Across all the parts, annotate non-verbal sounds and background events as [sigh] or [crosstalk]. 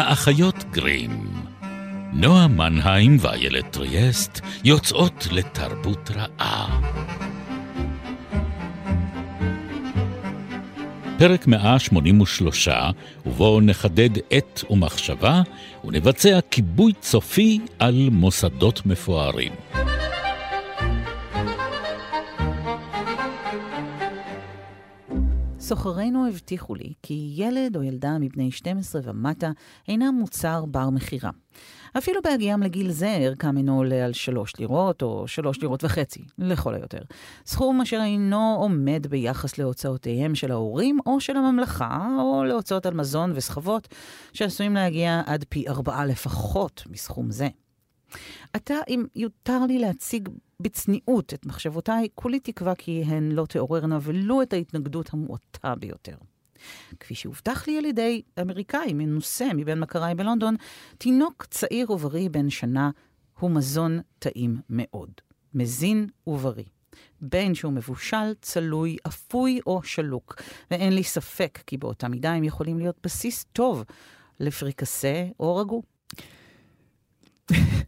האחיות גרים. נועה מנהיים ואיילת טריאסט יוצאות לתרבות רעה. פרק 183, ובו נחדד עת ומחשבה, ונבצע כיבוי צופי על מוסדות מפוארים. סוחרינו הבטיחו לי כי ילד או ילדה מבני 12 ומטה אינם מוצר בר מכירה. אפילו בהגיעם לגיל זה ערכם אינו עולה על שלוש לירות או שלוש לירות וחצי, לכל היותר. סכום אשר אינו עומד ביחס להוצאותיהם של ההורים או של הממלכה, או להוצאות על מזון וסחבות, שעשויים להגיע עד פי ארבעה לפחות מסכום זה. עתה, אם יותר לי להציג בצניעות את מחשבותיי, כולי תקווה כי הן לא תעוררנה ולו את ההתנגדות המועטה ביותר. כפי שהובטח לי על ידי אמריקאי מנוסה מבין מכריי בלונדון, תינוק צעיר ובריא בן שנה הוא מזון טעים מאוד. מזין ובריא. בין שהוא מבושל, צלוי, אפוי או שלוק. ואין לי ספק כי באותה מידה הם יכולים להיות בסיס טוב לפריקסה או רגו.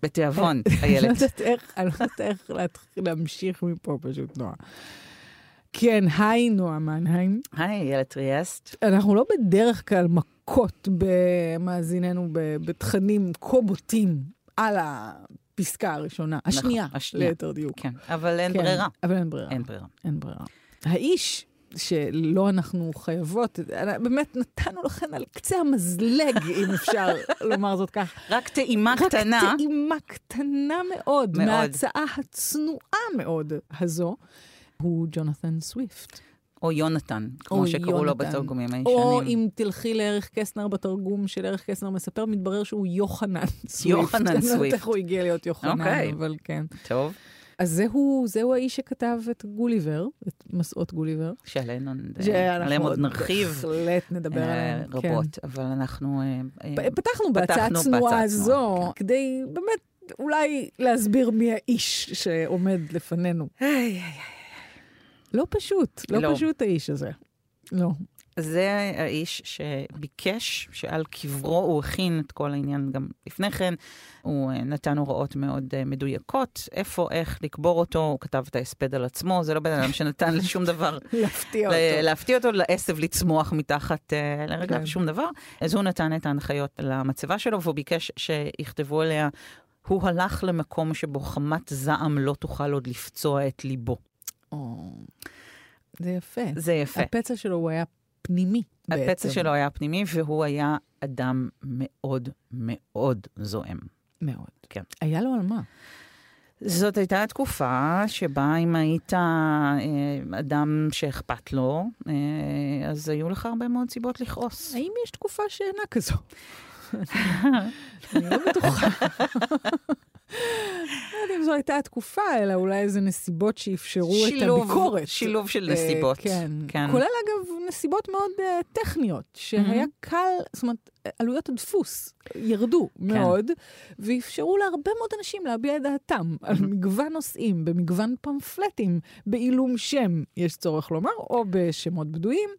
בתיאבון, [laughs] איילת. אני לא יודעת איך להתחיל להמשיך מפה פשוט, נועה. כן, היי, נועה מנהיים. היי, איילת טריאסט. אנחנו לא בדרך כלל מכות במאזיננו בתכנים כה בוטים על הפסקה הראשונה, נכון, השנייה, ליתר דיוק. כן, אבל אין כן, ברירה. אבל אין ברירה. אין ברירה. אין ברירה. האיש שלא אנחנו חייבות, באמת נתנו לכם על קצה המזלג, אם אפשר [laughs] לומר זאת כך. רק טעימה קטנה. רק טעימה קטנה מאוד, מאוד. מההצעה הצנועה מאוד הזו, הוא ג'ונתן סוויפט. או יונתן, כמו או שקראו יונתן. לו בתרגומים הישנים. או אם תלכי לערך קסנר בתרגום של ערך קסנר מספר, מתברר שהוא יוחנן סוויפט. יוחנן סוויפט. [laughs] אני לא יודעת איך הוא הגיע להיות יוחנן, okay. אוקיי. אבל כן. טוב. אז זהו, זהו האיש שכתב את גוליבר, את מסעות גוליבר. שעליהם עוד נרחיב. בהחלט נדבר אה, עליהם, כן. רבות, אבל אנחנו... אה, אה, פתחנו בהצעה צנועה זו, כן. כדי באמת אולי להסביר מי האיש שעומד לפנינו. לא פשוט, לא, לא פשוט האיש הזה. לא. זה האיש שביקש שעל קברו הוא הכין את כל העניין גם לפני כן. הוא אה, נתן הוראות מאוד אה, מדויקות, איפה, איך לקבור אותו, הוא כתב את ההספד על עצמו, זה לא בן אדם שנתן [laughs] לשום דבר. להפתיע אותו. להפתיע אותו, לעשב לצמוח מתחת אה, לרגליו, כן. שום דבר. אז הוא נתן את ההנחיות למצבה שלו, והוא ביקש שיכתבו עליה, הוא הלך למקום שבו חמת זעם לא תוכל עוד לפצוע את ליבו. זה יפה. זה יפה. הפצע שלו הוא היה פנימי בעצם. הפצע שלו היה פנימי, והוא היה אדם מאוד מאוד זועם. מאוד. כן. היה לו על מה? זאת הייתה תקופה שבה אם היית אה, אדם שאכפת לו, אה, אז היו לך הרבה מאוד סיבות לכעוס. האם יש תקופה שאינה כזו? [laughs] אני לא בטוחה. [laughs] לא יודעת אם זו הייתה התקופה, אלא אולי איזה נסיבות שאפשרו את הביקורת. שילוב של אה, נסיבות. כן. כן. כולל אגב נסיבות מאוד uh, טכניות, שהיה קל, זאת אומרת, עלויות הדפוס ירדו כן. מאוד, ואפשרו להרבה מאוד אנשים להביע את דעתם על מגוון נושאים, במגוון פמפלטים, בעילום שם, יש צורך לומר, או בשמות בדויים.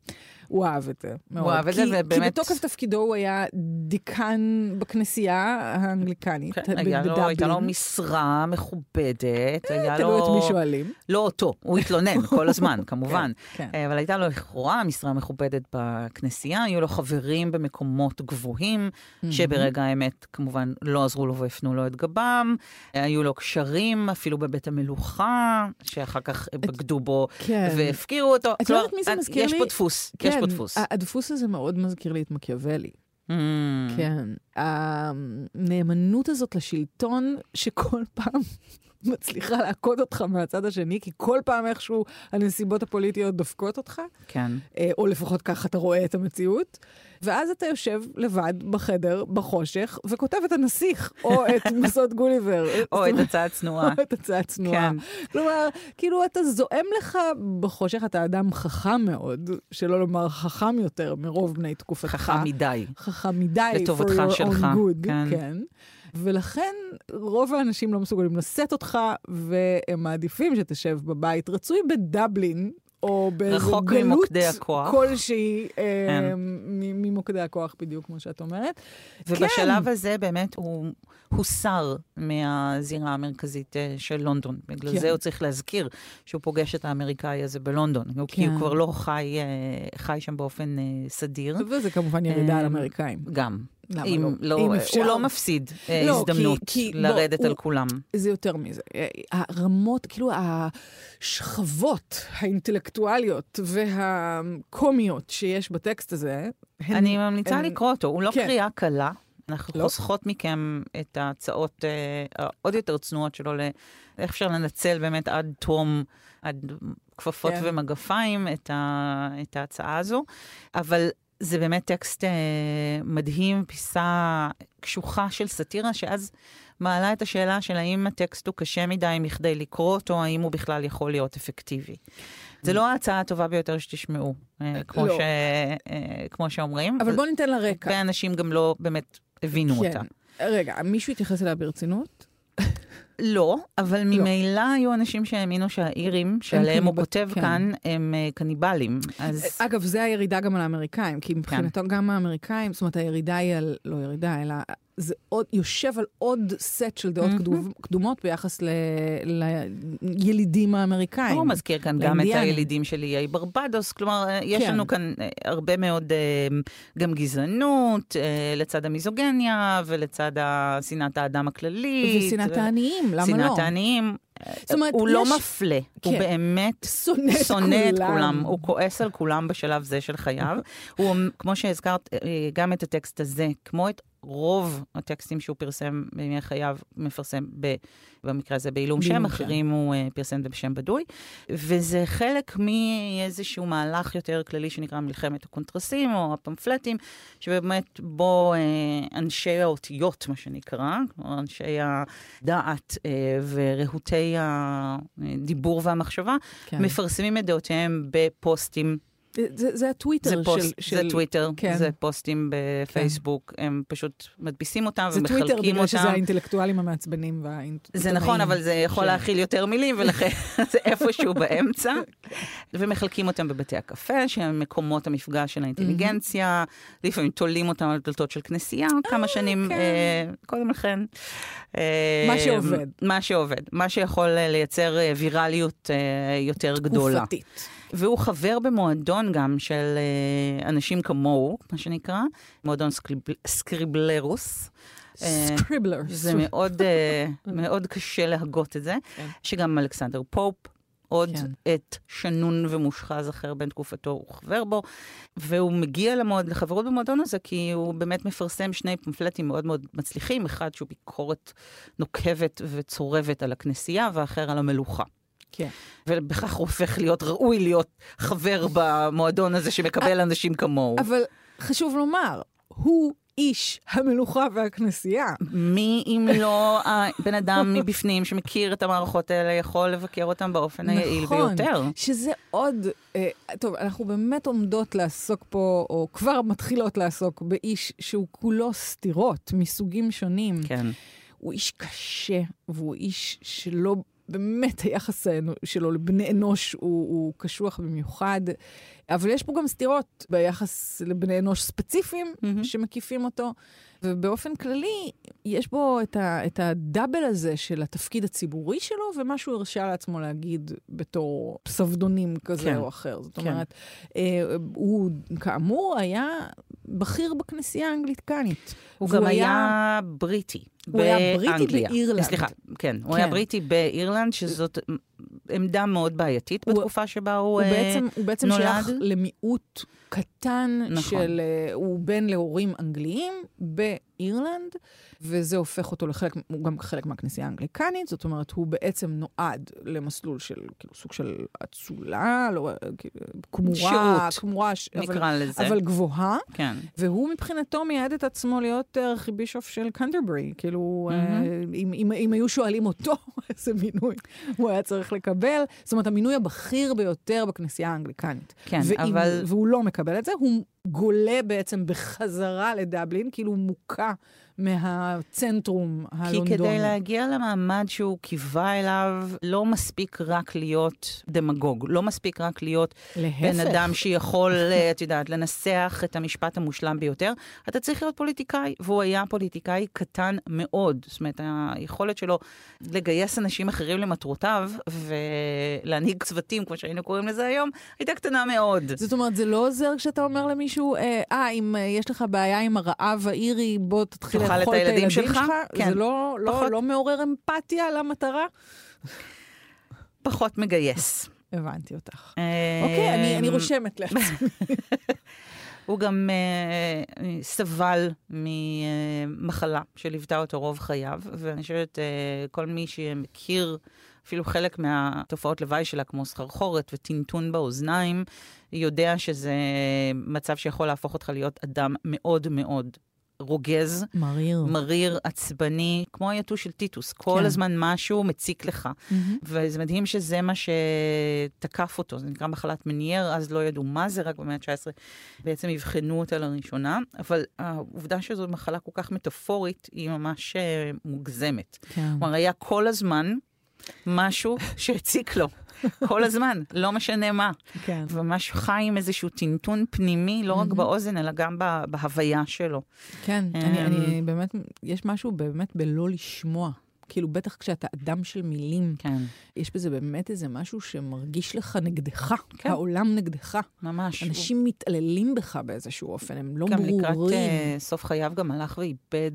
הוא אהב את זה מאוד. הוא אהב את זה, ובאמת... כי בתוקף תפקידו הוא היה דיקן בכנסייה האנגליקנית כן, לו, הייתה לו משרה מכובדת, אה, היה לו... תלוי את מי שואלים. לא אותו, הוא התלונן [laughs] כל הזמן, כמובן. כן, כן. אבל הייתה לו לכאורה משרה מכובדת בכנסייה, היו לו חברים במקומות גבוהים, שברגע האמת כמובן לא עזרו לו והפנו לו את גבם. היו לו קשרים אפילו בבית המלוכה, שאחר כך בגדו בו כן. והפקירו אותו. את לא יודעת מי זה מזכיר לי? יש פה דפוס, יש פה דפוס. הדפוס הזה מאוד מזכיר לי את מקיאוולי. כן. הנאמנות הזאת לשלטון, שכל פעם [laughs] מצליחה לעקוד אותך מהצד השני, כי כל פעם איכשהו הנסיבות הפוליטיות דופקות אותך. כן. אה, או לפחות ככה אתה רואה את המציאות. ואז אתה יושב לבד בחדר, בחושך, וכותב את הנסיך, או [laughs] את מסעות גוליבר. או את הצעה צנועה. או את הצעה צנועה. כן. כלומר, כאילו אתה זועם לך בחושך, אתה אדם חכם מאוד, שלא לומר חכם יותר מרוב בני תקופתך. חכם מדי. חכם מדי. לטובתך שלך. Good, כן. כן. ולכן רוב האנשים לא מסוגלים לשאת אותך, והם מעדיפים שתשב בבית. רצוי בדבלין, או באיזו גלות כלשהי אה, כן. ממוקדי הכוח בדיוק, כמו שאת אומרת. ובשלב כן. הזה באמת הוא הוסר מהזירה המרכזית אה, של לונדון. בגלל כן. זה הוא צריך להזכיר שהוא פוגש את האמריקאי הזה בלונדון, כן. כי הוא כבר לא חי, אה, חי שם באופן אה, סדיר. וזה כמובן ירידה על אמריקאים. גם. למה אם, לא? לא אם אפשר... הוא לא מפסיד לא, הזדמנות כי, כי לרדת בוא, על הוא, כולם. זה יותר מזה. הרמות, כאילו השכבות האינטלקטואליות והקומיות שיש בטקסט הזה, הן... אני ממליצה הן... לקרוא אותו, הוא לא כן. קריאה קלה. אנחנו לא? חוסכות מכם את ההצעות אה, העוד יותר צנועות שלו, לאיך אפשר לנצל באמת עד תום, עד כפפות כן. ומגפיים את, ה, את ההצעה הזו. אבל זה באמת טקסט אה, מדהים, פיסה קשוחה של סאטירה, שאז מעלה את השאלה של האם הטקסט הוא קשה מדי מכדי לקרוא אותו, האם הוא בכלל יכול להיות אפקטיבי. זה לא ההצעה הטובה ביותר שתשמעו, אה, כמו, לא. ש, אה, כמו שאומרים. אבל בואו ניתן לה רקע. הרבה אנשים גם לא באמת הבינו כן. אותה. רגע, מישהו התייחס אליה ברצינות? לא, אבל לא. ממילא היו אנשים שהאמינו שהאירים שעליהם הוא כותב כן. כאן הם uh, קניבלים. אגב, זה הירידה גם על האמריקאים, כי מבחינתו כן. גם האמריקאים, זאת אומרת, הירידה היא על, לא ירידה, אלא זה עוד, יושב על עוד סט של דעות mm-hmm. קדומות ביחס ל, לילידים האמריקאים. הוא מזכיר כאן גם את הילידים של איי ברבדוס, כלומר, אה, יש כן. לנו כאן אה, הרבה מאוד אה, גם גזענות, לצד המיזוגניה ולצד שנאת האדם הכללית. ושנאת העניים, למה לא? שנאת העניים. זאת אומרת, הוא לא יש... לא מפלה, כן. הוא באמת שונא, שונא את כולם. הוא כועס על כולם בשלב זה של חייו. הוא, כמו שהזכרת, גם את הטקסט הזה, כמו את רוב הטקסטים שהוא פרסם בימי חייו, מפרסם ב, במקרה הזה בעילום שם, אחרים הוא אה, פרסם בשם בדוי. וזה חלק מאיזשהו מהלך יותר כללי שנקרא מלחמת הקונטרסים, או הפמפלטים, שבאמת בו uh, אנשי האותיות, מה שנקרא, כלומר אנשי הדעת אה, ורהוטי הדיבור והמחשבה, כן. מפרסמים את דעותיהם בפוסטים. זה, זה הטוויטר זה פוסט, של... זה טוויטר, כן. זה פוסטים בפייסבוק, כן. הם פשוט מדפיסים אותם ומחלקים אותם. זה טוויטר בגלל שזה האינטלקטואלים המעצבנים והאינטואיטאים. זה נכון, אבל זה יכול ש... להכיל יותר מילים, ולכן [laughs] זה איפשהו באמצע. ומחלקים אותם בבתי הקפה, שהם מקומות המפגש של האינטליגנציה, לפעמים תולים אותם על דלתות של כנסייה, כמה אה, שנים כן. אה, קודם לכן. מה שעובד. מה שעובד, מה שיכול לייצר ויראליות יותר גדולה. תקופתית. והוא חבר במועדון גם של אה, אנשים כמוהו, מה שנקרא, מועדון סקריב... סקריבלרוס. סקריבלרס. זה מאוד, אה, [laughs] מאוד קשה להגות את זה, כן. שגם אלכסנדר פופ. עוד כן. את שנון ומושחז אחר בן תקופתו הוא חבר בו, והוא מגיע למועד, לחברות במועדון הזה כי הוא באמת מפרסם שני פמפלטים מאוד מאוד מצליחים, אחד שהוא ביקורת נוקבת וצורבת על הכנסייה, ואחר על המלוכה. כן. ובכך הוא הופך להיות ראוי להיות חבר במועדון הזה שמקבל אנשים כמוהו. אבל חשוב לומר, הוא איש המלוכה והכנסייה. מי אם לא הבן אדם מבפנים שמכיר את המערכות האלה יכול לבקר אותם באופן נכון, היעיל ביותר. נכון, שזה עוד, אה, טוב, אנחנו באמת עומדות לעסוק פה, או כבר מתחילות לעסוק באיש שהוא כולו סתירות מסוגים שונים. כן. הוא איש קשה, והוא איש שלא באמת היחס שלו לבני אנוש הוא, הוא קשוח במיוחד, אבל יש פה גם סתירות ביחס לבני אנוש ספציפיים mm-hmm. שמקיפים אותו, ובאופן כללי יש בו את, ה, את הדאבל הזה של התפקיד הציבורי שלו, ומה שהוא הרשה לעצמו להגיד בתור פסבדונים כזה כן. או אחר. זאת כן. אומרת, אה, הוא כאמור היה בכיר בכנסייה האנגליקנית. הוא גם היה, היה בריטי. הוא היה בריטי באירלנד. סליחה, כן, הוא כן. היה בריטי באירלנד, שזאת עמדה מאוד בעייתית הוא, בתקופה שבה הוא, הוא uh, בעצם, הוא בעצם נולד. שייך למיעוט קטן נכון. של... Uh, הוא בן להורים אנגליים באירלנד, וזה הופך אותו לחלק, הוא גם חלק מהכנסייה האנגליקנית, זאת אומרת, הוא בעצם נועד למסלול של, כאילו, סוג של אצולה, לא, כאילו, כמורה, שירות, כמורה, נקרא אבל, לזה. אבל גבוהה. כן. והוא מבחינתו מייעד את עצמו להיות ארכיבישוף של קנטרברי, כאילו, mm-hmm. אם, אם, אם היו שואלים אותו [laughs] איזה מינוי הוא היה צריך לקבל, זאת אומרת, המינוי הבכיר ביותר בכנסייה האנגליקנית. כן, ואם, אבל... והוא לא מקבל את זה, הוא גולה בעצם בחזרה לדבלין, כאילו מוכה מהצנטרום הלונדוני. כי כדי להגיע למעמד שהוא קיווה אליו, לא מספיק רק להיות דמגוג, לא מספיק רק להיות להפך. בן אדם שיכול, אה, את יודעת, לנסח את המשפט המושלם ביותר. אתה צריך להיות פוליטיקאי, והוא היה פוליטיקאי קטן מאוד. זאת אומרת, היכולת שלו לגייס אנשים אחרים למטרותיו ולהנהיג צוותים, כמו שהיינו קוראים לזה היום, הייתה קטנה מאוד. זאת אומרת, זה לא עוזר כשאתה אומר למישהו, אה, אה אם אה, יש לך בעיה עם הרעב האירי, בוא תתחיל תאכל את הילדים שלך? כן. זה לא, לא, פחות. לא מעורר אמפתיה למטרה? פחות מגייס. הבנתי אותך. אוקיי, אני, אני רושמת לעצמי. [laughs] הוא גם אה, אה, סבל ממחלה שליוותה אותו רוב חייו, ואני חושבת, אה, כל מי שמכיר אפילו חלק מהתופעות לוואי שלה, כמו סחרחורת וטינטון באוזניים, יודע שזה מצב שיכול להפוך אותך להיות אדם מאוד מאוד רוגז. מריר. מריר, עצבני, כמו היתוש של טיטוס. כל כן. הזמן משהו מציק לך. מהמם. וזה מדהים שזה מה שתקף אותו, זה נקרא מחלת מנייר, אז לא ידעו מה זה, רק במאה ה-19 בעצם אבחנו אותה לראשונה, אבל העובדה שזו מחלה כל כך מטאפורית היא ממש אה, מוגזמת. כן. כלומר, היה כל הזמן משהו שהציק לו, [laughs] כל הזמן, לא משנה מה. כן. וממש חי עם איזשהו טינטון פנימי, לא רק באוזן, אלא גם בה- בהוויה שלו. כן, אני, אמ, אני באמת, יש משהו באמת בלא לשמוע. כאילו, בטח כשאתה אדם של מילים, כן, יש בזה באמת איזה משהו שמרגיש לך נגדך, כן. העולם נגדך. ממש. אנשים מתעללים בך באיזשהו אופן, הם לא גם לקראת ברורים. אה, סוף חייו גם הלך ואיבד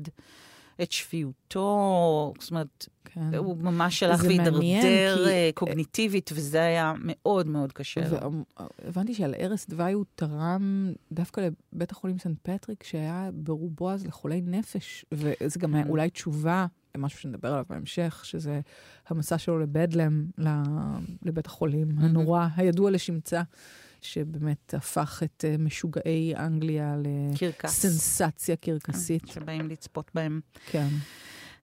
את שפיותו, זאת אומרת, כן. הוא ממש הלך זה והידרדר מעניין, כי- אה, קוגניטיבית, וזה היה מאוד מאוד קשה. לו. והבנתי שעל ערש דווי הוא תרם דווקא לבית החולים סנט פטריק, שהיה ברובו אז לחולי נפש, וזה גם היה כן. אולי תשובה למשהו שנדבר עליו בהמשך, שזה המסע שלו לבדלם, לבית החולים הנורא, הידוע לשמצה, שבאמת הפך את אה, משוגעי אנגליה. לסנסציה קרקסית. שבאים לצפות בהם. כן.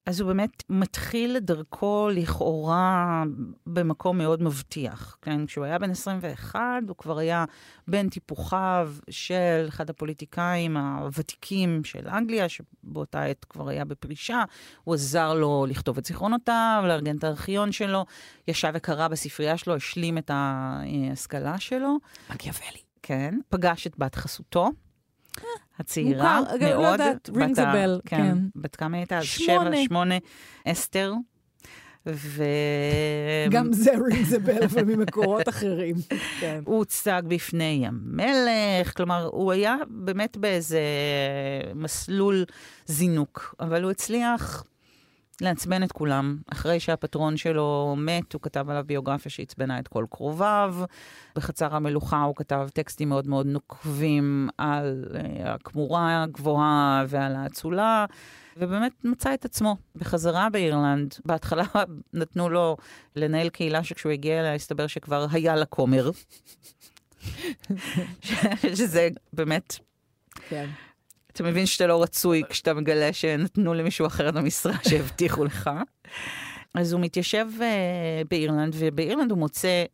אז הוא באמת מתחיל דרכו לכאורה במקום מאוד מבטיח. כן? כשהוא היה בן 21, הוא כבר היה בין טיפוחיו של אחד הפוליטיקאים הוותיקים של אנגליה, שבאותה עת כבר היה בפרישה. הוא עזר לו לכתוב את זיכרונותיו, לארגן את הארכיון שלו, ישב וקרא בספרייה שלו, השלים את ההשכלה שלו. מקיאוולי. כן, פגש את בת חסותו. הצעירה מוכר, אגב, מאוד. לא יודעת, בת rings a ה- bell, כן. בת כמה הייתה? שמונה. שבע, שמונה, אסתר. ו... גם זה rings a bell, אבל ממקורות אחרים. [laughs] כן. הוא הוצג בפני המלך, כלומר, הוא היה באמת באיזה מסלול זינוק, אבל הוא הצליח לעצבן את כולם. אחרי שהפטרון שלו מת, הוא כתב עליו ביוגרפיה שעצבנה את כל קרוביו. בחצר המלוכה הוא כתב טקסטים מאוד מאוד נוקבים על אה, הכמורה הגבוהה ועל האצולה. ובאמת מצא את עצמו בחזרה באירלנד. בהתחלה [laughs] נתנו לו לנהל קהילה שכשהוא הגיע אליה הסתבר שכבר היה לה כומר. [laughs] שזה באמת, כן. אתה מבין שאתה לא רצוי כשאתה מגלה שנתנו למישהו אחר את המשרה [laughs] שהבטיחו לך. אז הוא מתיישב uh, באירלנד, ובאירלנד הוא מוצא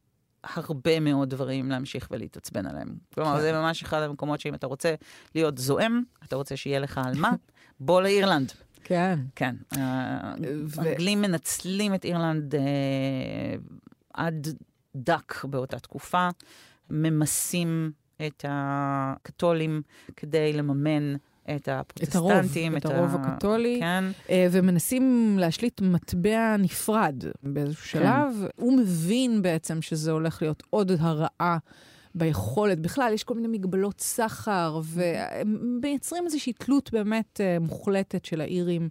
הרבה מאוד דברים להמשיך ולהתעצבן עליהם. כלומר, כן. זה ממש אחד המקומות שאם אתה רוצה להיות זועם, אתה רוצה שיהיה לך על מה, [laughs] בוא לאירלנד. כן. כן. ו- האנגלים מנצלים את אירלנד אה, עד דק באותה תקופה, ממסים את הקתולים כדי לממן את הפרוטסטנטים. את הרוב הקתולי. כן. אה, ומנסים להשליט מטבע נפרד באיזשהו שלב. הוא מבין בעצם שזה הולך להיות עוד הרעה ביכולת. בכלל, יש כל מיני מגבלות סחר, והם מייצרים איזושהי תלות באמת אה, מוחלטת של האירים,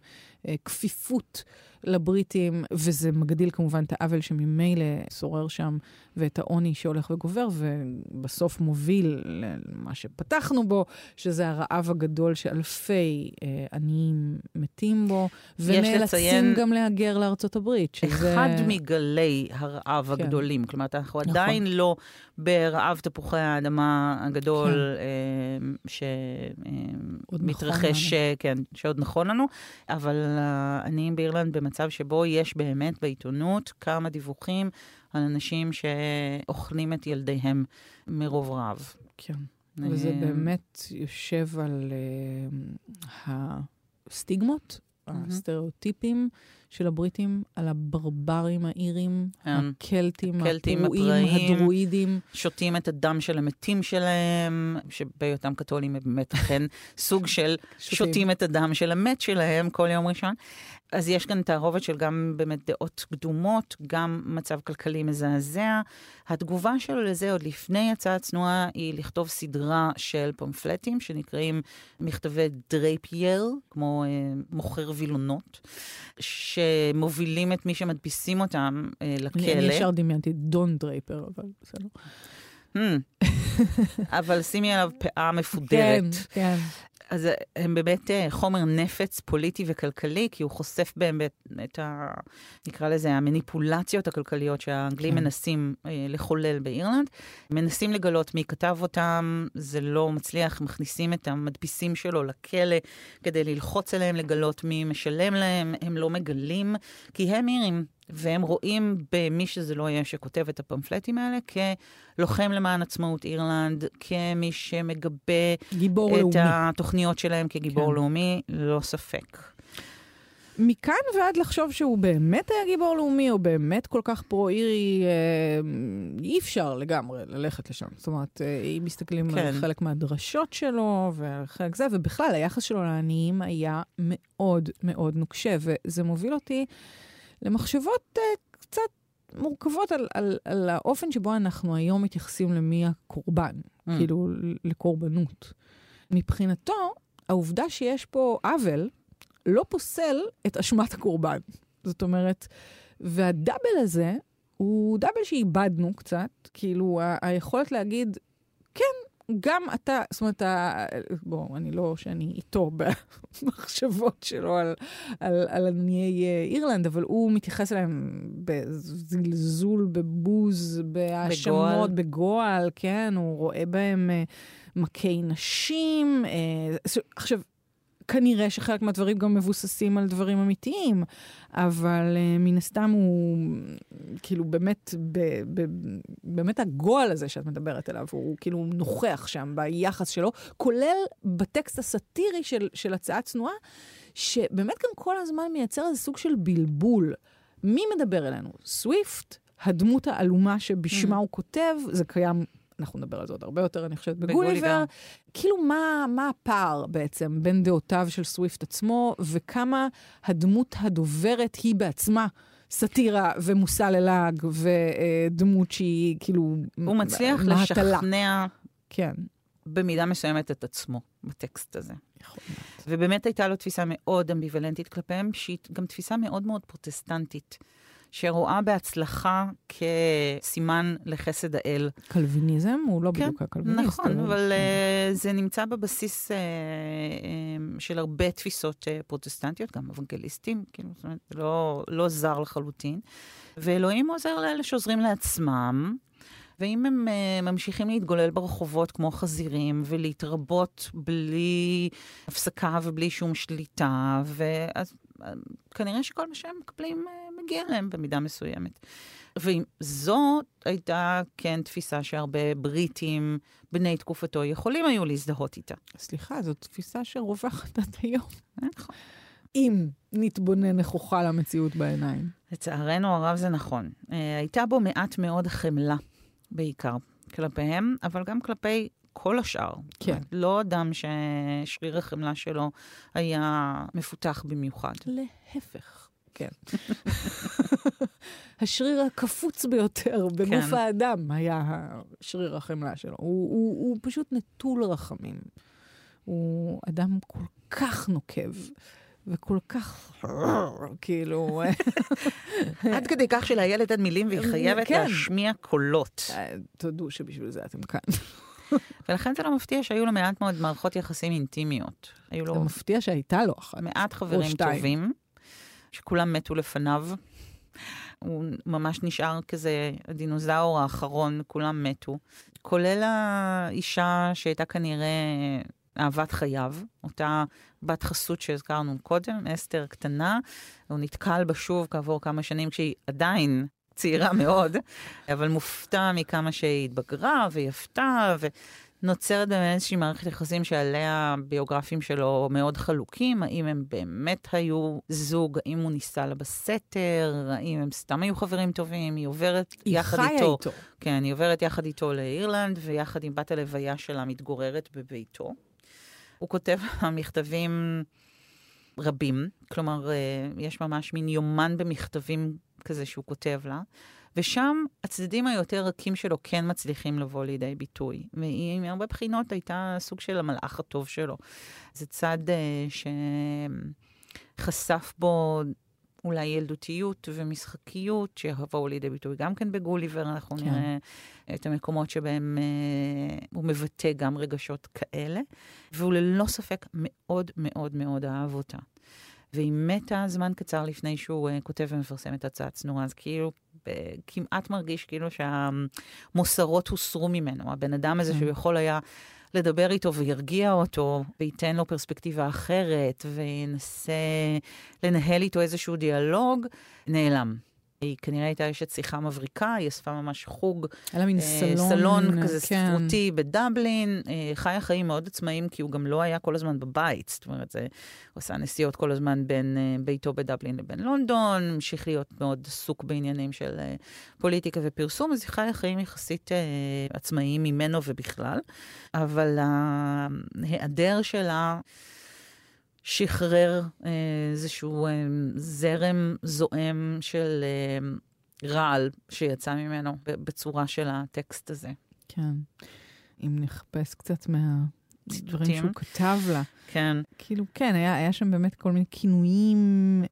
אה, כפיפות לבריטים, וזה מגדיל כמובן את העוול שממילא שורר שם, ואת העוני שהולך וגובר, ובסוף מוביל למה שפתחנו בו, שזה הרעב הגדול שאלפי אה, עניים מתים בו, ונאלצים לציין- גם להגר לארצות הברית, שזה... אחד מגלי הרעב כן. הגדולים. כלומר, אנחנו נכון. עדיין לא ברעב תפוחי האדמה הגדול עוד נכון שמתרחש, לנו. כן, שעוד נכון לנו, אבל העניים באירלנד במצב שבו יש באמת בעיתונות כמה דיווחים על אנשים שאוכלים את ילדיהם מרוב רעב. כן. וזה אה, באמת יושב על uh, הסטיגמות, הסטריאוטיפים של הבריטים על הברברים האירים, כן. הקלטים, הקלטים, הפרועים, הפראיים. הדרואידים. שותים את הדם של המתים שלהם, שבהיותם קתולים הם באמת אכן [laughs] סוג של שותים. שותים את הדם של המת שלהם כל יום ראשון. אז יש כאן תערובת של גם באמת דעות קדומות, גם מצב כלכלי מזעזע. התגובה שלו לזה עוד לפני הצעת צנועה היא לכתוב סדרה של פמפלטים שנקראים מכתבי דרייפייר, כמו אה, מוכר וילונות, שמובילים את מי שמדפיסים אותם אה, לכלא. אני ישר דמיינתי דון דרייפר, אבל בסדר. המם. אבל שימי עליו פאה מפודרת. כן, כן. אז הם באמת אה, חומר נפץ פוליטי וכלכלי, כי הוא חושף באמת את ה... נקרא לזה המניפולציות הכלכליות שהאנגלים כן. מנסים אה, לחולל באירלנד. מנסים לגלות מי כתב אותם, זה לא מצליח, מכניסים את המדפיסים שלו לכלא כדי ללחוץ עליהם, לגלות מי משלם להם, הם לא מגלים, כי הם אירים. והם רואים במי שזה לא יהיה שכותב את הפמפלטים האלה כלוחם למען עצמאות אירלנד, כמי שמגבה גיבור את לאומי. התוכניות שלהם כגיבור כן. לאומי, לא ספק. מכאן ועד לחשוב שהוא באמת היה גיבור לאומי, או באמת כל כך פרו-אירי, אה, אי אפשר לגמרי ללכת לשם. זאת אומרת, אה, אם מסתכלים כן. על חלק מהדרשות שלו, וחלק זה, ובכלל, היחס שלו לעניים היה מאוד מאוד נוקשה, וזה מוביל אותי למחשבות אה, קצת מורכבות על, על, על האופן שבו אנחנו היום מתייחסים למי הקורבן, Mm. כאילו לקורבנות. מבחינתו, העובדה שיש פה עוול, לא פוסל את אשמת הקורבן. זאת אומרת, והדאבל הזה הוא דאבל שאיבדנו קצת, כאילו ה- היכולת להגיד, כן, גם אתה, זאת אומרת, בוא, אני לא שאני איתו [laughs] במחשבות שלו על, על, על עניי אה, אירלנד, אבל הוא מתייחס אליהם בזלזול, בבוז, בהאשמות, בגועל, כן, הוא רואה בהם אה, מכי נשים. אה, עכשיו, כנראה שחלק מהדברים גם מבוססים על דברים אמיתיים, אבל uh, מן הסתם הוא כאילו באמת, ב, ב, באמת הגועל הזה שאת מדברת עליו, הוא כאילו נוכח שם ביחס שלו, כולל בטקסט הסאטירי של, של הצעה צנועה, שבאמת גם כל הזמן מייצר איזה סוג של בלבול. מי מדבר אלינו? סוויפט, הדמות העלומה שבשמה Mm. הוא כותב, זה קיים אנחנו נדבר על זה עוד הרבה יותר, אני חושבת, בגוליבר. כאילו, מה, מה הפער בעצם בין דעותיו של סוויפט עצמו, וכמה הדמות הדוברת היא בעצמה סאטירה ומושא ללעג, ודמות שהיא כאילו... הוא מצליח מהטלה. לשכנע כן. במידה מסוימת את עצמו בטקסט הזה. יכול. ובאמת הייתה לו תפיסה מאוד אמביוולנטית כלפיהם, שהיא גם תפיסה מאוד מאוד פרוטסטנטית, שרואה בהצלחה כסימן לחסד האל. קלוויניזם הוא לא כן, בדיוק הקלוויניסט. נכון, הוא- אבל uh, זה נמצא בבסיס uh, um, של הרבה תפיסות uh, פרוטסטנטיות, גם אוונגליסטים, כאילו, זאת אומרת, לא, לא זר לחלוטין. ואלוהים עוזר לאלה שעוזרים לעצמם. ואם הם uh, ממשיכים להתגולל ברחובות כמו חזירים ולהתרבות בלי הפסקה ובלי שום שליטה, ואז כנראה שכל מה שהם מקבלים uh, מגיע להם במידה מסוימת. וזאת הייתה כן תפיסה שהרבה בריטים בני תקופתו יכולים היו להזדהות איתה. סליחה, זו תפיסה שרווחת עד היום. נכון. אם נתבונן נכוחה למציאות בעיניים. לצערנו הרב זה נכון. אה, הייתה בו מעט מאוד חמלה, בעיקר, כלפיהם, אבל גם כלפי כל השאר. כן. לא אדם ששריר החמלה שלו היה מפותח במיוחד. להפך. כן. [laughs] השריר הקפוץ ביותר בגוף כן. האדם היה שריר החמלה שלו. הוא, הוא, הוא פשוט נטול רחמים. הוא אדם כל כך נוקב. וכל כך, כאילו, [laughs] עד כדי כך שלילד אין מילים והיא חייבת כן. להשמיע קולות. אה, תודו שבשביל זה אתם כאן. [laughs] ולכן זה לא מפתיע שהיו לו מעט מאוד מערכות יחסים אינטימיות. היו לו זה מפתיע שהייתה לו אחת. מעט חברים. טובים, שכולם מתו לפניו. הוא ממש נשאר כזה הדינוזאור האחרון, כולם מתו. כולל האישה שהייתה כנראה אהבת חייו, אותה בת חסות שהזכרנו קודם, אסתר קטנה. הוא נתקל בה שוב כעבור כמה שנים כשהיא עדיין צעירה מאוד, אבל מופתע מכמה שהיא התבגרה ויפתה, נוצרת באמת איזושהי מערכת יחסים שעליה הביוגרפים שלו מאוד חלוקים, האם הם באמת היו זוג, האם הוא ניסה לה בסתר, האם הם סתם היו חברים טובים, היא עוברת היא יחד חיה איתו. איתו. כן, היא עוברת יחד איתו לאירלנד, ויחד עם בת הלוויה שלה מתגוררת בביתו. הוא כותב [laughs] מכתבים רבים, כלומר, אה, יש ממש מין יומן במכתבים כזה שהוא כותב לה, ושם הצדדים היותר רכים שלו כן מצליחים לבוא לידי ביטוי. והיא מהרבה בחינות הייתה סוג של המלאך הטוב שלו. זה צד אה, שחשף בו אולי ילדותיות ומשחקיות שיבואו לידי ביטוי גם כן בגוליבר, אנחנו כן. כן. נראה את המקומות שבהם אה, הוא מבטא גם רגשות כאלה, והוא ללא ספק מאוד מאוד מאוד אהב אותה. והיא מתה זמן קצר לפני שהוא uh, כותב ומפרסם את הצעה צנועה, אז כאילו uh, כמעט מרגיש כאילו שהמוסרות הוסרו ממנו. הבן אדם הזה כן. שהוא יכול היה לדבר איתו וירגיע אותו, וייתן לו פרספקטיבה אחרת, וינסה לנהל איתו איזשהו דיאלוג, נעלם. היא כנראה הייתה אשת שיחה מבריקה, היא אספה ממש חוג היה לה מין אה, סלון. סלון כזה כן. ספרותי בדבלין, אה, חיה חיים מאוד עצמאיים, כי הוא גם לא היה כל הזמן בבית. זאת אומרת, זה, הוא עשה נסיעות כל הזמן בין אה, ביתו בדבלין לבין לונדון, המשיך להיות מאוד עסוק בעניינים של אה, פוליטיקה ופרסום, אז היא חיה חיים יחסית אה, עצמאיים ממנו ובכלל. אבל ההיעדר שלה... שחרר אה, איזשהו אה, זרם זועם של אה, רעל שיצא ממנו בצורה של הטקסט הזה. כן. אם נחפש קצת מהדברים. שהוא כתב לה. כן, כאילו, כן, היה, היה שם באמת כל מיני כינויים,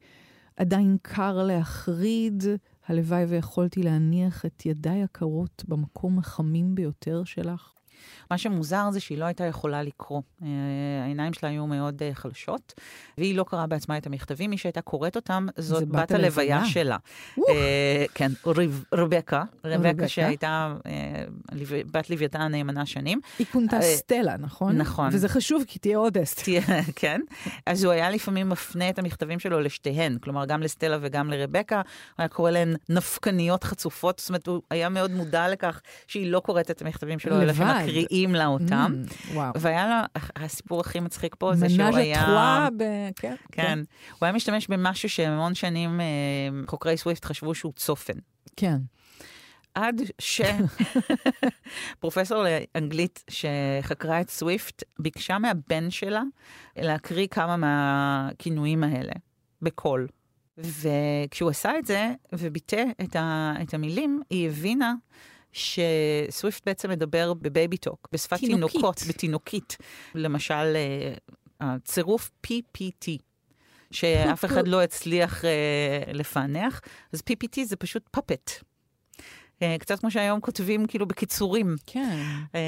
עדיין קר להחריד. הלוואי ויכולתי להניח את ידיי הקרות במקום החמים ביותר שלך. מה שמוזר זה שהיא לא הייתה יכולה לקרוא. אה, העיניים שלה היו מאוד אה, חלשות, והיא לא קראה בעצמה את המכתבים. מי שהייתה קוראת אותם זאת בת הלוויה. שלה. אה, כן, רבקה, רבקה. שהייתה בת לוויתן נאמנה שנים. היא כונתה סטלה, נכון? נכון. וזה חשוב, כי תהיה עוד. [laughs] תהיה- כן. אז הוא היה לפעמים מפנה את המכתבים שלו לשתיהן, כלומר, גם לסטלה וגם לרבקה, הוא היה קורא להן נפקניות חצופות, זאת אומרת, הוא היה מאוד מודע לכך שהיא לא קוראת את המכתבים שלו, אלא לבד. שמקריאים לה אותם. Mm, וואו. והיה לה, הסיפור הכי מצחיק פה זה שהוא היה... הטרואה ב... כן. כן, הוא היה משתמש במשהו שהמון שנים אה, חוקרי סוויפט חשבו שהוא צופן. כן. עד שפרופסור [laughs] לאנגלית שחקרה את סוויפט ביקשה מהבן שלה להקריא כמה מהכינויים האלה בקול. וכשהוא עשה את זה וביטא את, ה, את המילים, היא הבינה שסוויפט בעצם מדבר ב baby talk, בשפת תינוקית. תינוקות, בתינוקית. למשל, אה, הצירוף PPT. שאף אחד לא הצליח אה, לפענח, אז PPT זה פשוט פאפט. אה, קצת כמו שהיום כותבים כאילו בקיצורים. כן. אה,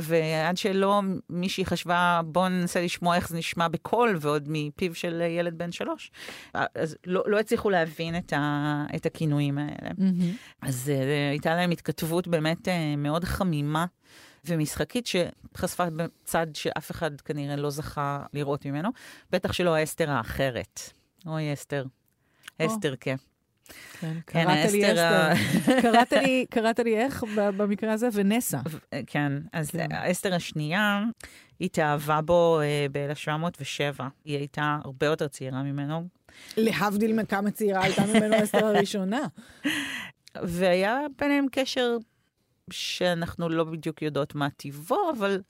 ועד שלא מישהי חשבה, בוא ננסה לשמוע איך זה נשמע בקול, ועוד מפיו של ילד בן שלוש, אה, אז לא, לא הצליחו להבין את, ה, את הכינויים האלה. מהמם. אז uh, הייתה להם התכתבות באמת מאוד חמימה ומשחקית, שחשפה בצד שאף אחד כנראה לא זכה לראות ממנו, בטח שלא האסתר האחרת. אוי, אסתר. אסתר, כן. כן, כן, קראת לי אסתר. [laughs] קראת לי- קראת לי איך במקרה הזה? ונסה. ו- כן, אז כן. האסתר השנייה, היא התאהבה בו uh, ב-1707. היא הייתה הרבה יותר צעירה ממנו, להבדיל מכמה צעירה הייתה ממנו אסתר [laughs] הראשונה. והיה ביניהם קשר שאנחנו לא בדיוק יודעות מה טיבו, אבל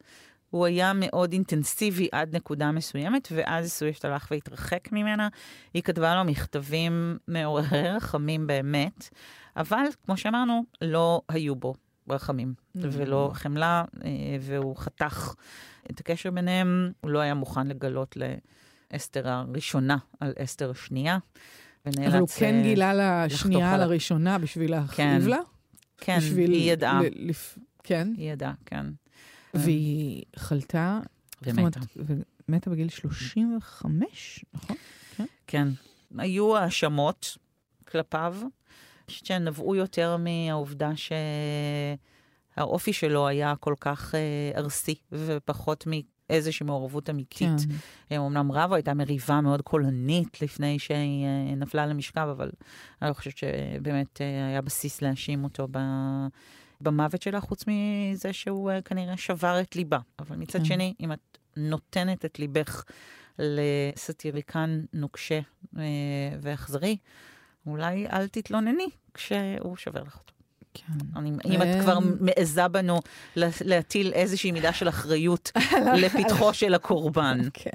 הוא היה מאוד אינטנסיבי עד נקודה מסוימת, ואז סוויפט הלך והתרחק ממנה. היא כתבה לו מכתבים מעוררי [laughs] רחמים באמת, אבל כמו שאמרנו, לא היו בו רחמים ולא חמלה, אה, והוא חתך את הקשר ביניהם, הוא לא היה מוכן לגלות לאסתר הראשונה על אסתר השנייה. אבל הוא כן אה, גילה לה לחתוך שנייה על. הראשונה בשביל להכאיב כן. לה? כן, היא ידעה, ל- לפ- כן. היא ידעה, כן. והיא חלתה, ומתה. ומתה בגיל 35, נכון? כן. היו האשמות כלפיו, שנבעו יותר מהעובדה שהאופי שלו היה כל כך אה, ארסי, ופחות מאיזושהי מעורבות אמיתית. כן. הם אמנם רבו, הייתה מריבה מאוד קולנית לפני שהיא אה, נפלה למשכב, אבל אני לא חושבת שבאמת אה, היה בסיס להאשים אותו במוות שלה, חוץ מזה שהוא uh, כנראה שבר את ליבה. אבל מצד כן. שני, אם את נותנת את ליבך לסטיריקן נוקשה uh, ואכזרי, אולי אל תתלונני כשהוא שובר לך אותו. כן. אני, אם את כבר אמ, מעיזה בנו לה- להטיל איזושהי מידה של אחריות [laughs] לפתחו של הקורבן. [laughs] כן.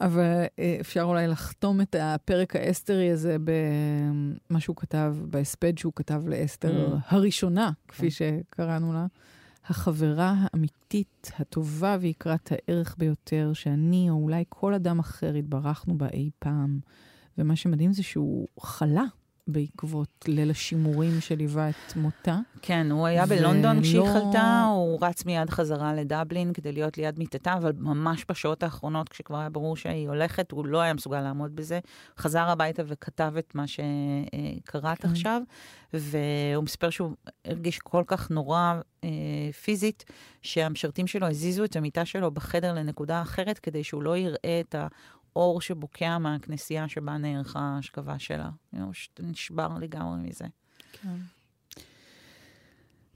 אבל אה, אפשר אולי לחתום את הפרק האסתרי הזה במה שהוא כתב, בהספד שהוא כתב לאסתר Mm. הראשונה, כפי כן. שקראנו לה. החברה האמיתית, הטובה ויקרת הערך ביותר, שאני או אולי כל אדם אחר התברכנו בה אי פעם. ומה שמדהים זה שהוא חלה בעקבות ליל השימורים שליווה את מותה. כן, הוא היה ולא- בלונדון כשהיא חלתה, הוא רץ מיד חזרה לדבלין כדי להיות ליד מיטתה, אבל ממש בשעות האחרונות, כשכבר היה ברור שהיא הולכת, הוא לא היה מסוגל לעמוד בזה. חזר הביתה וכתב את מה שקראת כן. עכשיו, והוא מספר שהוא הרגיש כל כך נורא אה, פיזית, שהמשרתים שלו הזיזו את המיטה שלו בחדר לנקודה אחרת, כדי שהוא לא יראה את האור שבוקע מהכנסייה שבה נערכה ההשכבה שלה. הוא פשוט נשבר לגמרי מזה.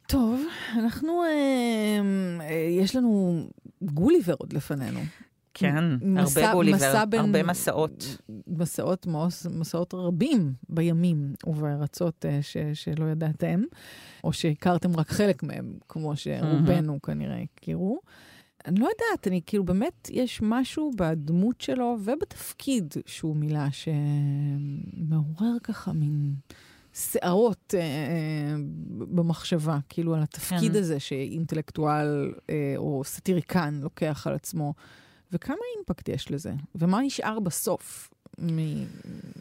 טוב, אנחנו, אה, אה, יש לנו גוליבר עוד לפנינו. כן, מסע- הרבה גוליבר, מסע בין- הרבה מסעות. מסעות, מוס- מסעות רבים בימים ובארצות אה, ש, שלא ידעתם, או שהכרתם רק חלק מהם, כמו שרובנו כנראה הכירו. אני לא יודעת, אני כאילו באמת, יש משהו בדמות שלו ובתפקיד שהוא מילא שמעורר ככה מין שערות אה, אה, במחשבה, כאילו על התפקיד כן. הזה שאינטלקטואל אה, או סטיריקן לוקח על עצמו. וכמה אימפקט יש לזה? ומה נשאר בסוף מ-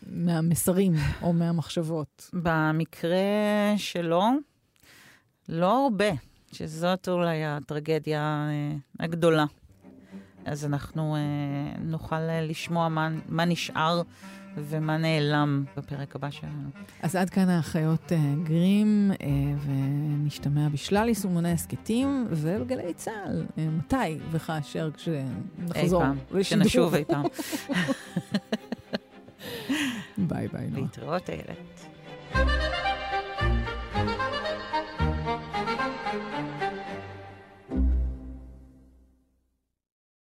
מהמסרים או מהמחשבות? במקרה שלו, לא הרבה, שזאת אולי הטרגדיה אה, הגדולה. אז אנחנו אה, נוכל אה, לשמוע מה, מה נשאר ומה נעלם בפרק הבא שלנו. אז עד כאן האחיות גרים, ונשתמע בשלל יישומוני הסכתים ובגלי צה"ל. מתי וכאשר כשנחזור אי פעם. כשנשוב אי פעם. [laughs] ביי ביי, נועה. להתראות, איילת.